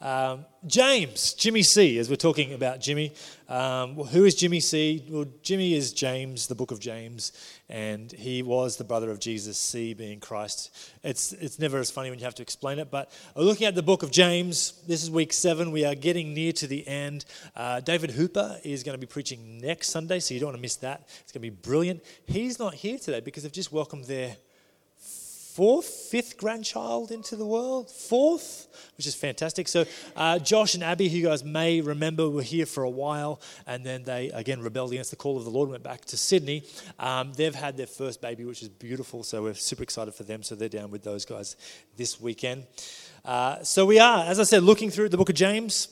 Um, James, Jimmy C, as we're talking about Jimmy. Um, who is Jimmy C? Well, Jimmy is James, the book of James, and he was the brother of Jesus, C being Christ. It's, it's never as funny when you have to explain it, but looking at the book of James, this is week seven. We are getting near to the end. Uh, David Hooper is going to be preaching next Sunday, so you don't want to miss that. It's going to be brilliant. He's not here today because they've just welcomed their fourth, fifth grandchild into the world, fourth, which is fantastic. So, uh, Josh and Abby, who you guys may remember, were here for a while, and then they again rebelled against the call of the Lord, and went back to Sydney. Um, they've had their first baby, which is beautiful. So we're super excited for them. So they're down with those guys this weekend. Uh, so we are, as I said, looking through the book of James,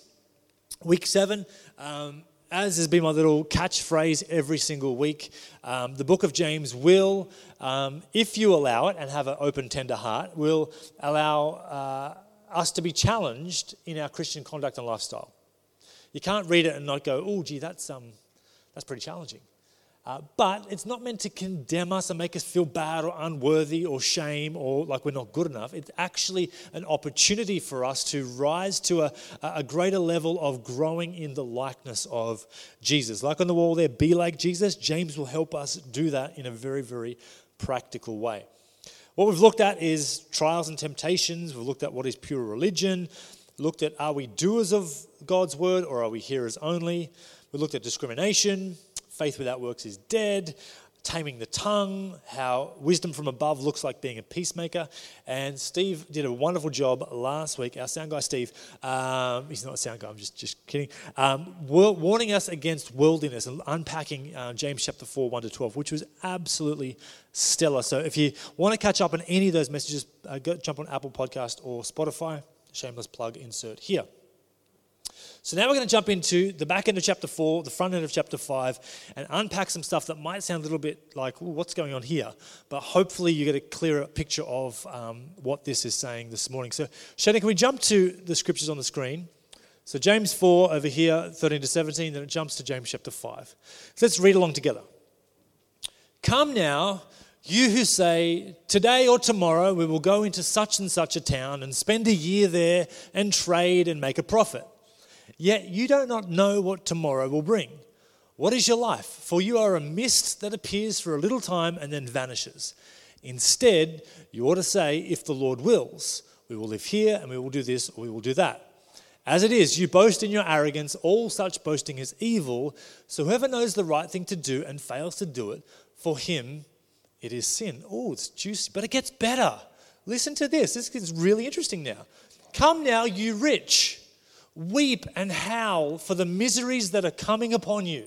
week seven. Um, as has been my little catchphrase every single week, um, the book of James will, um, if you allow it and have an open, tender heart, will allow uh, us to be challenged in our Christian conduct and lifestyle. You can't read it and not go, oh, gee, that's, um, that's pretty challenging. Uh, but it's not meant to condemn us and make us feel bad or unworthy or shame or like we're not good enough. It's actually an opportunity for us to rise to a, a greater level of growing in the likeness of Jesus. Like on the wall there, be like Jesus. James will help us do that in a very, very practical way. What we've looked at is trials and temptations. We've looked at what is pure religion. Looked at are we doers of God's word or are we hearers only? We looked at discrimination, faith without works is dead, taming the tongue, how wisdom from above looks like being a peacemaker. And Steve did a wonderful job last week. Our sound guy, Steve, um, he's not a sound guy, I'm just, just kidding, um, warning us against worldliness and unpacking uh, James chapter 4, 1 to 12, which was absolutely stellar. So if you want to catch up on any of those messages, uh, go, jump on Apple Podcast or Spotify. Shameless plug insert here. So now we're going to jump into the back end of chapter 4, the front end of chapter 5, and unpack some stuff that might sound a little bit like, what's going on here? But hopefully you get a clearer picture of um, what this is saying this morning. So, Shane, can we jump to the scriptures on the screen? So, James 4 over here, 13 to 17, then it jumps to James chapter 5. So let's read along together. Come now, you who say, Today or tomorrow we will go into such and such a town and spend a year there and trade and make a profit. Yet you do not know what tomorrow will bring. What is your life? For you are a mist that appears for a little time and then vanishes. Instead, you ought to say, If the Lord wills, we will live here and we will do this or we will do that. As it is, you boast in your arrogance. All such boasting is evil. So whoever knows the right thing to do and fails to do it, for him it is sin. Oh, it's juicy, but it gets better. Listen to this. This is really interesting now. Come now, you rich Weep and howl for the miseries that are coming upon you.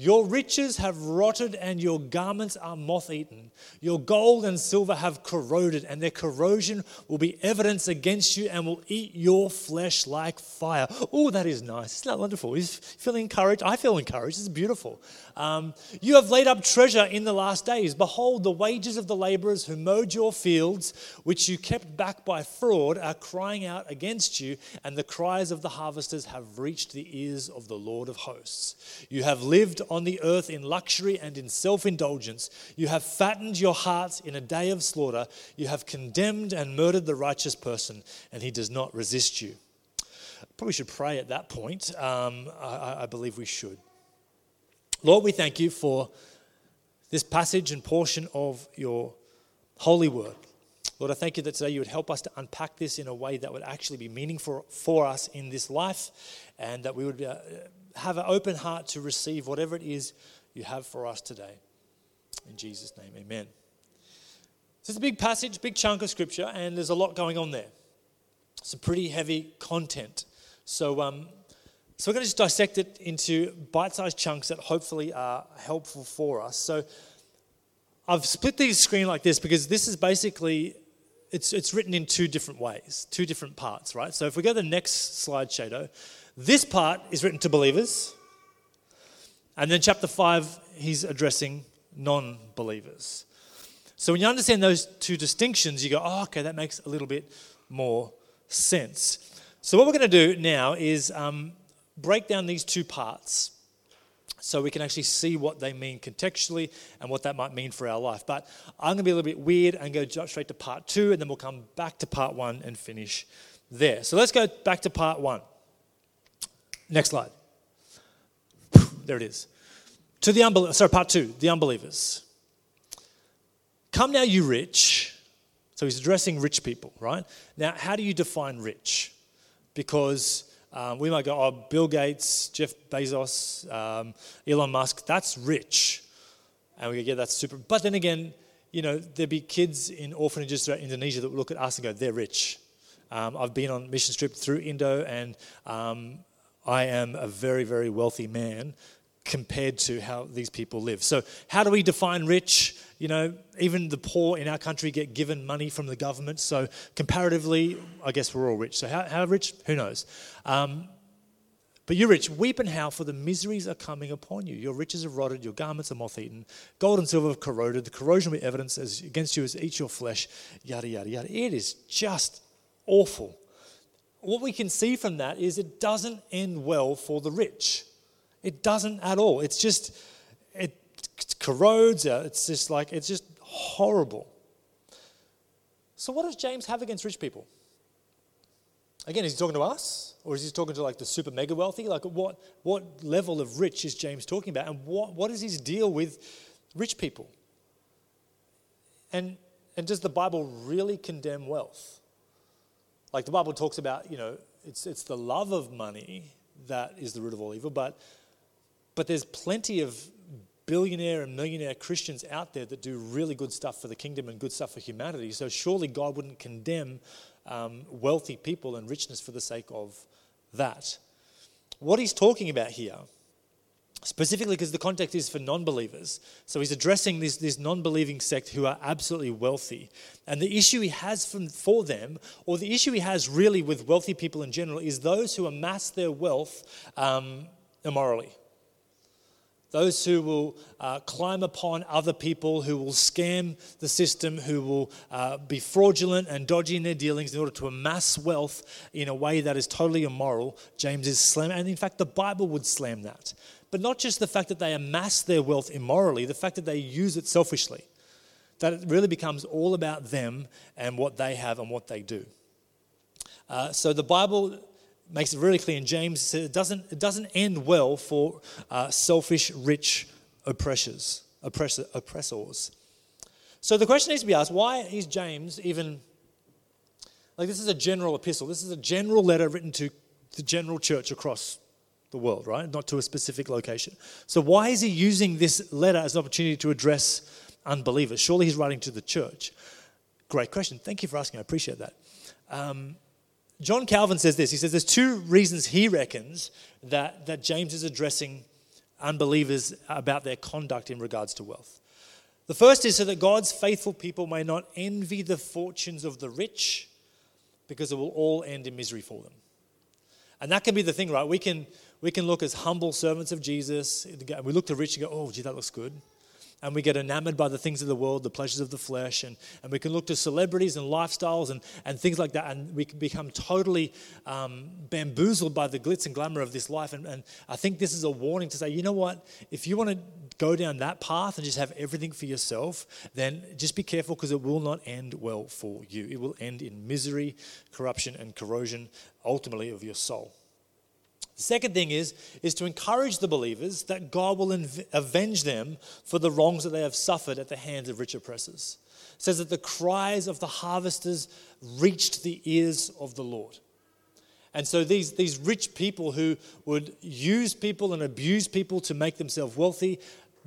Your riches have rotted and your garments are moth eaten. Your gold and silver have corroded, and their corrosion will be evidence against you and will eat your flesh like fire. Oh, that is nice. Isn't that wonderful? You feeling encouraged. I feel encouraged. It's beautiful. Um, you have laid up treasure in the last days. Behold, the wages of the laborers who mowed your fields, which you kept back by fraud, are crying out against you, and the cries of the harvesters have reached the ears of the Lord of hosts. You have lived on the earth in luxury and in self indulgence. You have fattened your hearts in a day of slaughter. You have condemned and murdered the righteous person, and he does not resist you. Probably should pray at that point. Um, I, I believe we should. Lord, we thank you for this passage and portion of your holy word. Lord, I thank you that today you would help us to unpack this in a way that would actually be meaningful for us in this life and that we would uh, have an open heart to receive whatever it is you have for us today. In Jesus' name, amen. This is a big passage, big chunk of scripture, and there's a lot going on there. Some pretty heavy content. So um, so we're going to just dissect it into bite sized chunks that hopefully are helpful for us. So I've split the screen like this because this is basically. It's, it's written in two different ways, two different parts, right? So if we go to the next slide, Shado, this part is written to believers. And then chapter 5, he's addressing non believers. So when you understand those two distinctions, you go, oh, okay, that makes a little bit more sense. So what we're going to do now is um, break down these two parts so we can actually see what they mean contextually and what that might mean for our life. But I'm going to be a little bit weird and go straight to part two, and then we'll come back to part one and finish there. So let's go back to part one. Next slide. There it is. To the unbelievers, sorry, part two, the unbelievers. Come now, you rich. So he's addressing rich people, right? Now, how do you define rich? Because um, we might go, oh, Bill Gates, Jeff Bezos, um, Elon Musk, that's rich. And we go, yeah, that's super. But then again, you know, there'd be kids in orphanages throughout Indonesia that would look at us and go, they're rich. Um, I've been on mission trip through Indo, and um, I am a very, very wealthy man compared to how these people live. So, how do we define rich? You know, even the poor in our country get given money from the government. So, comparatively, I guess we're all rich. So, how, how rich? Who knows? Um, but you're rich. Weep and howl, for the miseries are coming upon you. Your riches are rotted, your garments are moth eaten, gold and silver have corroded. The corrosion will evidence against you as eat your flesh, yada, yada, yada. It is just awful. What we can see from that is it doesn't end well for the rich. It doesn't at all. It's just, it corrodes. It's just like, it's just horrible. So, what does James have against rich people? Again, is he talking to us? Or is he talking to like the super mega wealthy? Like, what, what level of rich is James talking about? And what, what is his deal with rich people? And, and does the Bible really condemn wealth? Like the Bible talks about, you know, it's, it's the love of money that is the root of all evil, but, but there's plenty of billionaire and millionaire Christians out there that do really good stuff for the kingdom and good stuff for humanity. So surely God wouldn't condemn um, wealthy people and richness for the sake of that. What he's talking about here specifically because the context is for non believers. So he's addressing this, this non believing sect who are absolutely wealthy. And the issue he has from, for them, or the issue he has really with wealthy people in general, is those who amass their wealth um, immorally. Those who will uh, climb upon other people, who will scam the system, who will uh, be fraudulent and dodgy in their dealings in order to amass wealth in a way that is totally immoral, James is slamming. And in fact, the Bible would slam that. But not just the fact that they amass their wealth immorally, the fact that they use it selfishly. That it really becomes all about them and what they have and what they do. Uh, so the Bible makes it really clear in James it doesn't, it doesn't end well for uh, selfish, rich oppressors, oppressor, oppressors. So the question needs to be asked why is James even, like, this is a general epistle, this is a general letter written to the general church across the world, right? Not to a specific location. So, why is he using this letter as an opportunity to address unbelievers? Surely he's writing to the church. Great question. Thank you for asking. I appreciate that. Um, John Calvin says this. He says there's two reasons he reckons that, that James is addressing unbelievers about their conduct in regards to wealth. The first is so that God's faithful people may not envy the fortunes of the rich because it will all end in misery for them. And that can be the thing, right? We can, we can look as humble servants of Jesus. We look to rich and go, oh, gee, that looks good. And we get enamored by the things of the world, the pleasures of the flesh. And, and we can look to celebrities and lifestyles and, and things like that. And we can become totally um, bamboozled by the glitz and glamour of this life. And, and I think this is a warning to say, you know what? If you want to go down that path and just have everything for yourself, then just be careful because it will not end well for you. It will end in misery, corruption, and corrosion, ultimately, of your soul. The second thing is, is to encourage the believers that God will avenge them for the wrongs that they have suffered at the hands of rich oppressors. It says that the cries of the harvesters reached the ears of the Lord. And so these, these rich people who would use people and abuse people to make themselves wealthy,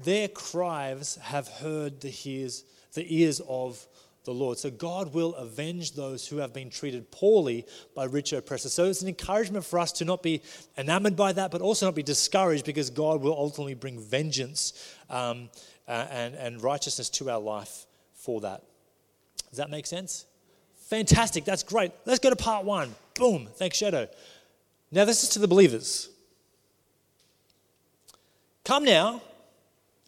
their cries have heard the ears, the ears of the Lord. So God will avenge those who have been treated poorly by rich oppressors. So it's an encouragement for us to not be enamored by that, but also not be discouraged because God will ultimately bring vengeance um, and, and righteousness to our life for that. Does that make sense? Fantastic. That's great. Let's go to part one. Boom. Thanks, Shadow. Now, this is to the believers. Come now,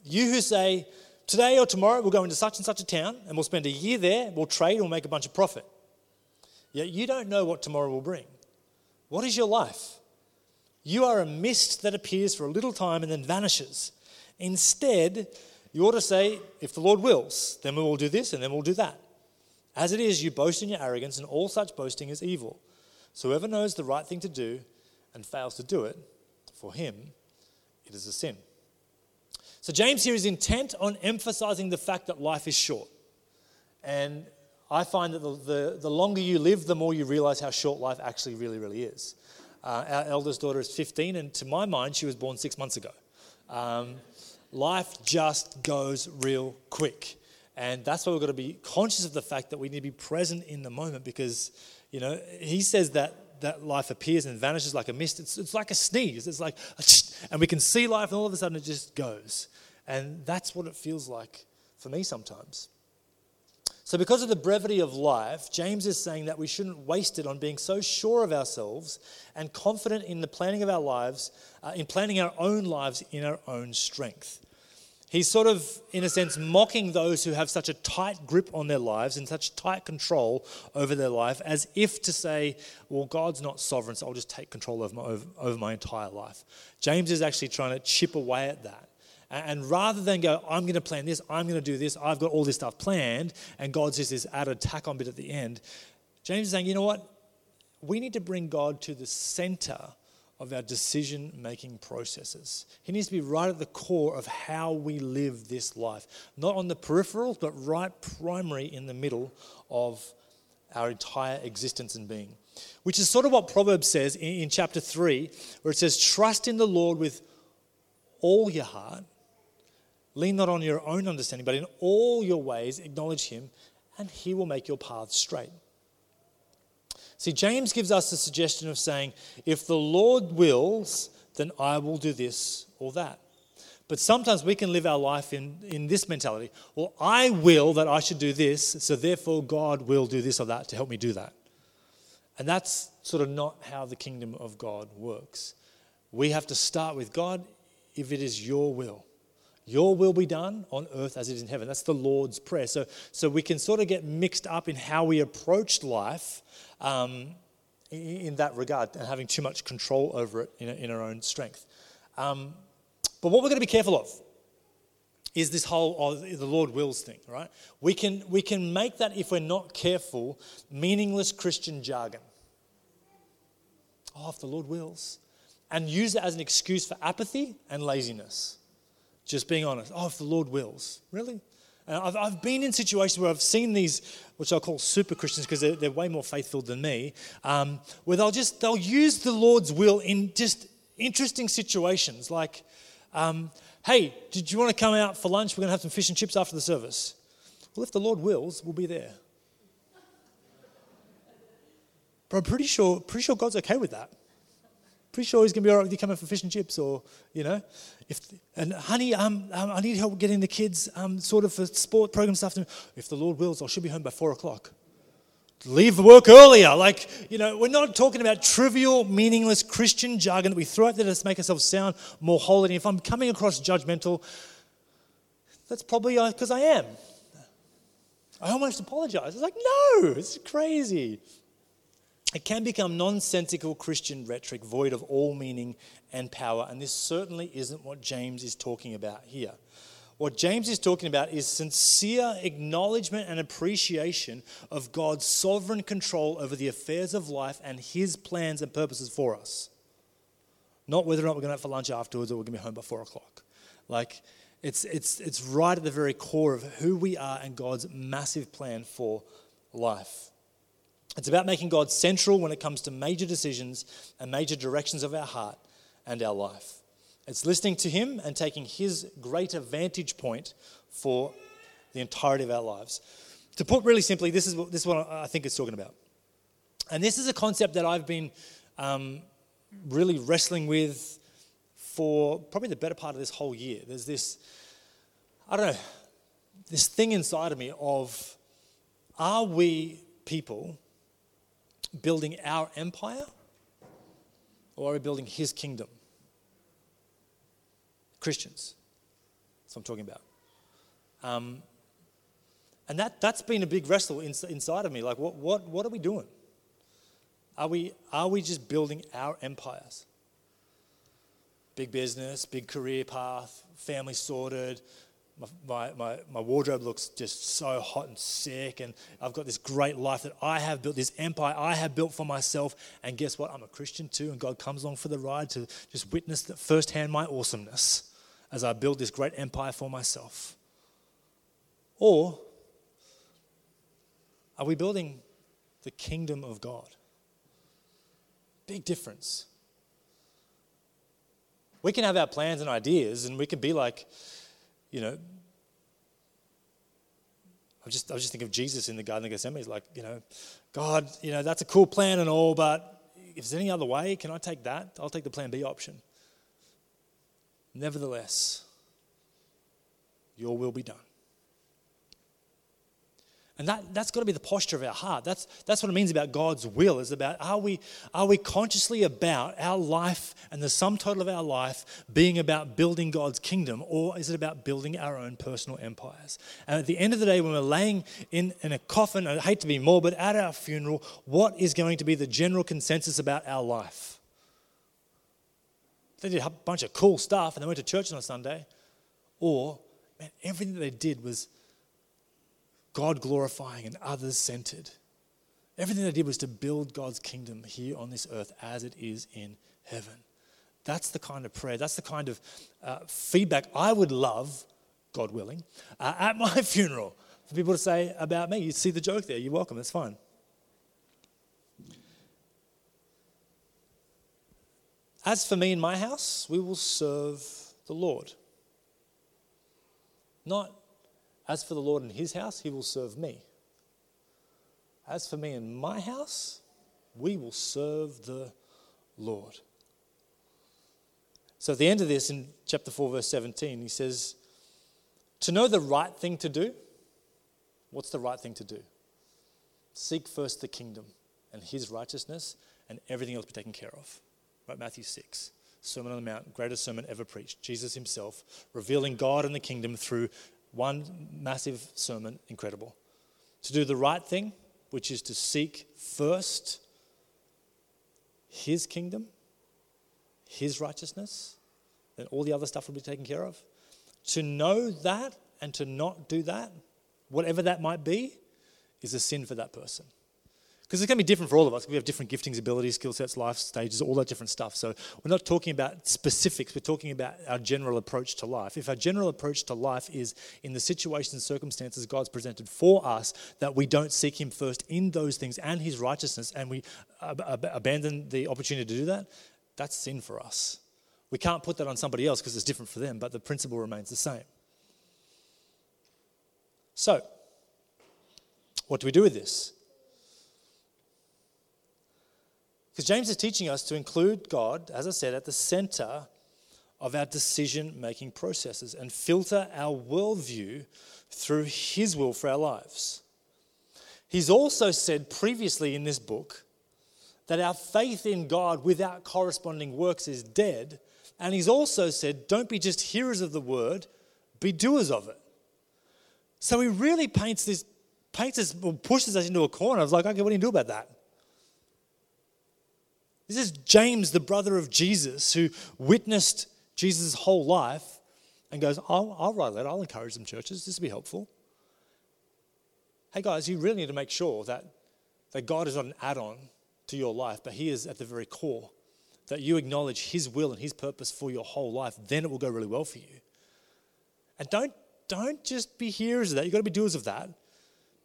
you who say, Today or tomorrow, we'll go into such and such a town and we'll spend a year there, we'll trade, we'll make a bunch of profit. Yet you don't know what tomorrow will bring. What is your life? You are a mist that appears for a little time and then vanishes. Instead, you ought to say, if the Lord wills, then we will do this and then we'll do that. As it is, you boast in your arrogance, and all such boasting is evil. So whoever knows the right thing to do and fails to do it, for him, it is a sin. So James here is intent on emphasizing the fact that life is short. And I find that the, the, the longer you live, the more you realize how short life actually really, really is. Uh, our eldest daughter is 15, and to my mind, she was born six months ago. Um, life just goes real quick. And that's why we've got to be conscious of the fact that we need to be present in the moment because, you know, he says that that life appears and vanishes like a mist. It's, it's like a sneeze. It's like, and we can see life and all of a sudden it just goes. And that's what it feels like for me sometimes. So, because of the brevity of life, James is saying that we shouldn't waste it on being so sure of ourselves and confident in the planning of our lives, uh, in planning our own lives in our own strength. He's sort of, in a sense, mocking those who have such a tight grip on their lives and such tight control over their life, as if to say, Well, God's not sovereign, so I'll just take control over my, over, my entire life. James is actually trying to chip away at that. And rather than go, I'm going to plan this, I'm going to do this, I've got all this stuff planned, and God's just this added tack on bit at the end, James is saying, you know what? We need to bring God to the center of our decision making processes. He needs to be right at the core of how we live this life, not on the peripherals, but right primary in the middle of our entire existence and being. Which is sort of what Proverbs says in, in chapter 3, where it says, Trust in the Lord with all your heart, lean not on your own understanding, but in all your ways acknowledge Him, and He will make your paths straight. See, James gives us the suggestion of saying, if the Lord wills, then I will do this or that. But sometimes we can live our life in, in this mentality. Well, I will that I should do this, so therefore God will do this or that to help me do that. And that's sort of not how the kingdom of God works. We have to start with God, if it is your will. Your will be done on earth as it is in heaven. That's the Lord's Prayer. So, so we can sort of get mixed up in how we approach life um, in that regard and having too much control over it in, in our own strength. Um, but what we're going to be careful of is this whole oh, the Lord wills thing, right? We can, we can make that, if we're not careful, meaningless Christian jargon. Oh, if the Lord wills. And use it as an excuse for apathy and laziness. Just being honest. Oh, if the Lord wills. Really? And I've, I've been in situations where I've seen these, which I'll call super Christians because they're, they're way more faithful than me, um, where they'll just, they'll use the Lord's will in just interesting situations. Like, um, hey, did you want to come out for lunch? We're going to have some fish and chips after the service. Well, if the Lord wills, we'll be there. But I'm pretty sure, pretty sure God's okay with that pretty sure he's going to be all right with you coming for fish and chips or, you know. If, and honey, um, um, I need help getting the kids um, sort of for sport program stuff. If the Lord wills, I should be home by four o'clock. Leave the work earlier. Like, you know, we're not talking about trivial, meaningless Christian jargon that we throw out there to make ourselves sound more holy. If I'm coming across judgmental, that's probably because uh, I am. I almost apologize. It's like, no, it's crazy. It can become nonsensical Christian rhetoric, void of all meaning and power. And this certainly isn't what James is talking about here. What James is talking about is sincere acknowledgement and appreciation of God's sovereign control over the affairs of life and his plans and purposes for us. Not whether or not we're going to have for lunch afterwards or we're going to be home by four o'clock. Like, it's, it's, it's right at the very core of who we are and God's massive plan for life. It's about making God central when it comes to major decisions and major directions of our heart and our life. It's listening to Him and taking His greater vantage point for the entirety of our lives. To put really simply, this is what, this is what I think it's talking about. And this is a concept that I've been um, really wrestling with for probably the better part of this whole year. There's this, I don't know, this thing inside of me of are we people building our empire or are we building his kingdom? Christians. That's what I'm talking about. Um, and that, that's been a big wrestle inside of me. Like, what, what, what are we doing? Are we, are we just building our empires? Big business, big career path, family sorted, my, my, my wardrobe looks just so hot and sick, and I've got this great life that I have built, this empire I have built for myself. And guess what? I'm a Christian too, and God comes along for the ride to just witness that firsthand my awesomeness as I build this great empire for myself. Or are we building the kingdom of God? Big difference. We can have our plans and ideas, and we can be like, you know, I just I just thinking of Jesus in the Garden of Gethsemane. He's like, you know, God, you know, that's a cool plan and all, but if there's any other way, can I take that? I'll take the plan B option. Nevertheless, your will be done. And that, that's got to be the posture of our heart. That's, that's what it means about God's will, is about are we, are we consciously about our life and the sum total of our life being about building God's kingdom, or is it about building our own personal empires? And at the end of the day, when we're laying in, in a coffin, I hate to be morbid, at our funeral, what is going to be the general consensus about our life? They did a bunch of cool stuff and they went to church on a Sunday, or man, everything that they did was God glorifying and others centered. Everything they did was to build God's kingdom here on this earth as it is in heaven. That's the kind of prayer, that's the kind of uh, feedback I would love, God willing, uh, at my funeral for people to say about me. You see the joke there, you're welcome, that's fine. As for me and my house, we will serve the Lord. Not as for the Lord and his house, he will serve me. As for me and my house, we will serve the Lord. So at the end of this, in chapter 4, verse 17, he says, To know the right thing to do, what's the right thing to do? Seek first the kingdom and his righteousness, and everything else will be taken care of. Right, Matthew 6. Sermon on the Mount, greatest sermon ever preached. Jesus himself revealing God and the kingdom through one massive sermon, incredible. To do the right thing, which is to seek first His kingdom, His righteousness, then all the other stuff will be taken care of. To know that and to not do that, whatever that might be, is a sin for that person. Because it's going to be different for all of us. We have different giftings, abilities, skill sets, life stages, all that different stuff. So we're not talking about specifics, we're talking about our general approach to life. If our general approach to life is in the situations and circumstances God's presented for us, that we don't seek Him first in those things and His righteousness, and we ab- ab- abandon the opportunity to do that, that's sin for us. We can't put that on somebody else because it's different for them, but the principle remains the same. So, what do we do with this? Because James is teaching us to include God, as I said, at the center of our decision making processes and filter our worldview through His will for our lives. He's also said previously in this book that our faith in God without corresponding works is dead. And he's also said, don't be just hearers of the word, be doers of it. So he really paints this, paints us, pushes us into a corner. I was like, okay, what do you do about that? This is James, the brother of Jesus, who witnessed Jesus' whole life and goes, I'll, I'll write that. I'll encourage some churches. This will be helpful. Hey, guys, you really need to make sure that, that God is not an add on to your life, but He is at the very core. That you acknowledge His will and His purpose for your whole life, then it will go really well for you. And don't, don't just be hearers of that, you've got to be doers of that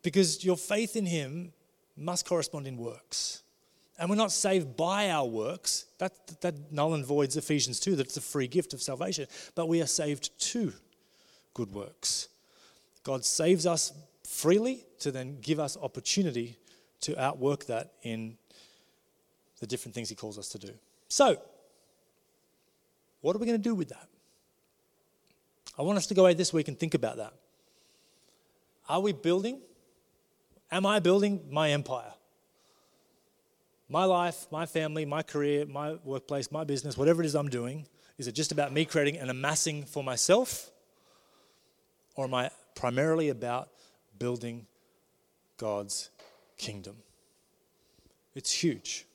because your faith in Him must correspond in works. And we're not saved by our works. That, that null and voids Ephesians 2, that it's a free gift of salvation. But we are saved to good works. God saves us freely to then give us opportunity to outwork that in the different things He calls us to do. So, what are we going to do with that? I want us to go away this week and think about that. Are we building? Am I building my empire? My life, my family, my career, my workplace, my business, whatever it is I'm doing, is it just about me creating and amassing for myself? Or am I primarily about building God's kingdom? It's huge.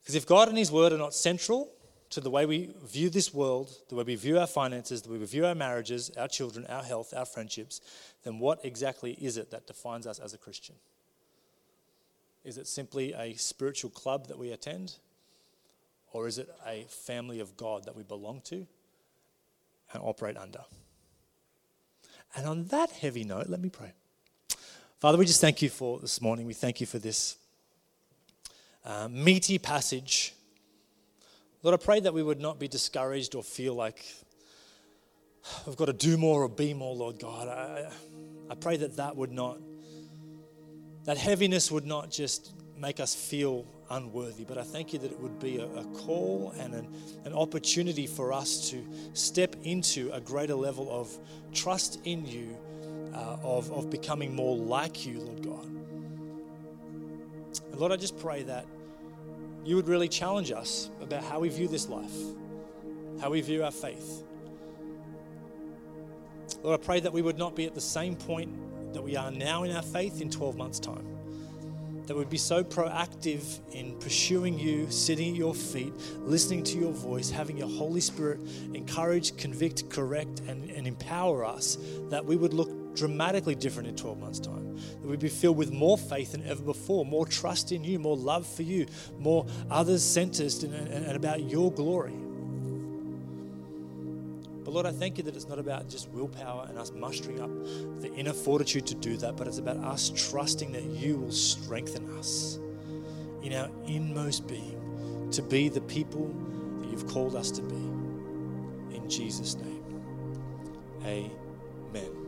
Because if God and His Word are not central to the way we view this world, the way we view our finances, the way we view our marriages, our children, our health, our friendships, then what exactly is it that defines us as a Christian? Is it simply a spiritual club that we attend? Or is it a family of God that we belong to and operate under? And on that heavy note, let me pray. Father, we just thank you for this morning. We thank you for this uh, meaty passage. Lord, I pray that we would not be discouraged or feel like we've got to do more or be more, Lord God. I, I pray that that would not, that heaviness would not just make us feel unworthy, but I thank you that it would be a, a call and an, an opportunity for us to step into a greater level of trust in you, uh, of, of becoming more like you, Lord God. And Lord, I just pray that you would really challenge us about how we view this life, how we view our faith. Lord, I pray that we would not be at the same point that we are now in our faith in 12 months' time that we would be so proactive in pursuing you, sitting at your feet, listening to your voice, having your Holy Spirit encourage, convict, correct, and, and empower us, that we would look dramatically different in 12 months' time. That we'd be filled with more faith than ever before, more trust in you, more love for you, more others centered and, and, and about your glory. But Lord, I thank you that it's not about just willpower and us mustering up the inner fortitude to do that, but it's about us trusting that you will strengthen us in our inmost being to be the people that you've called us to be. In Jesus' name, amen.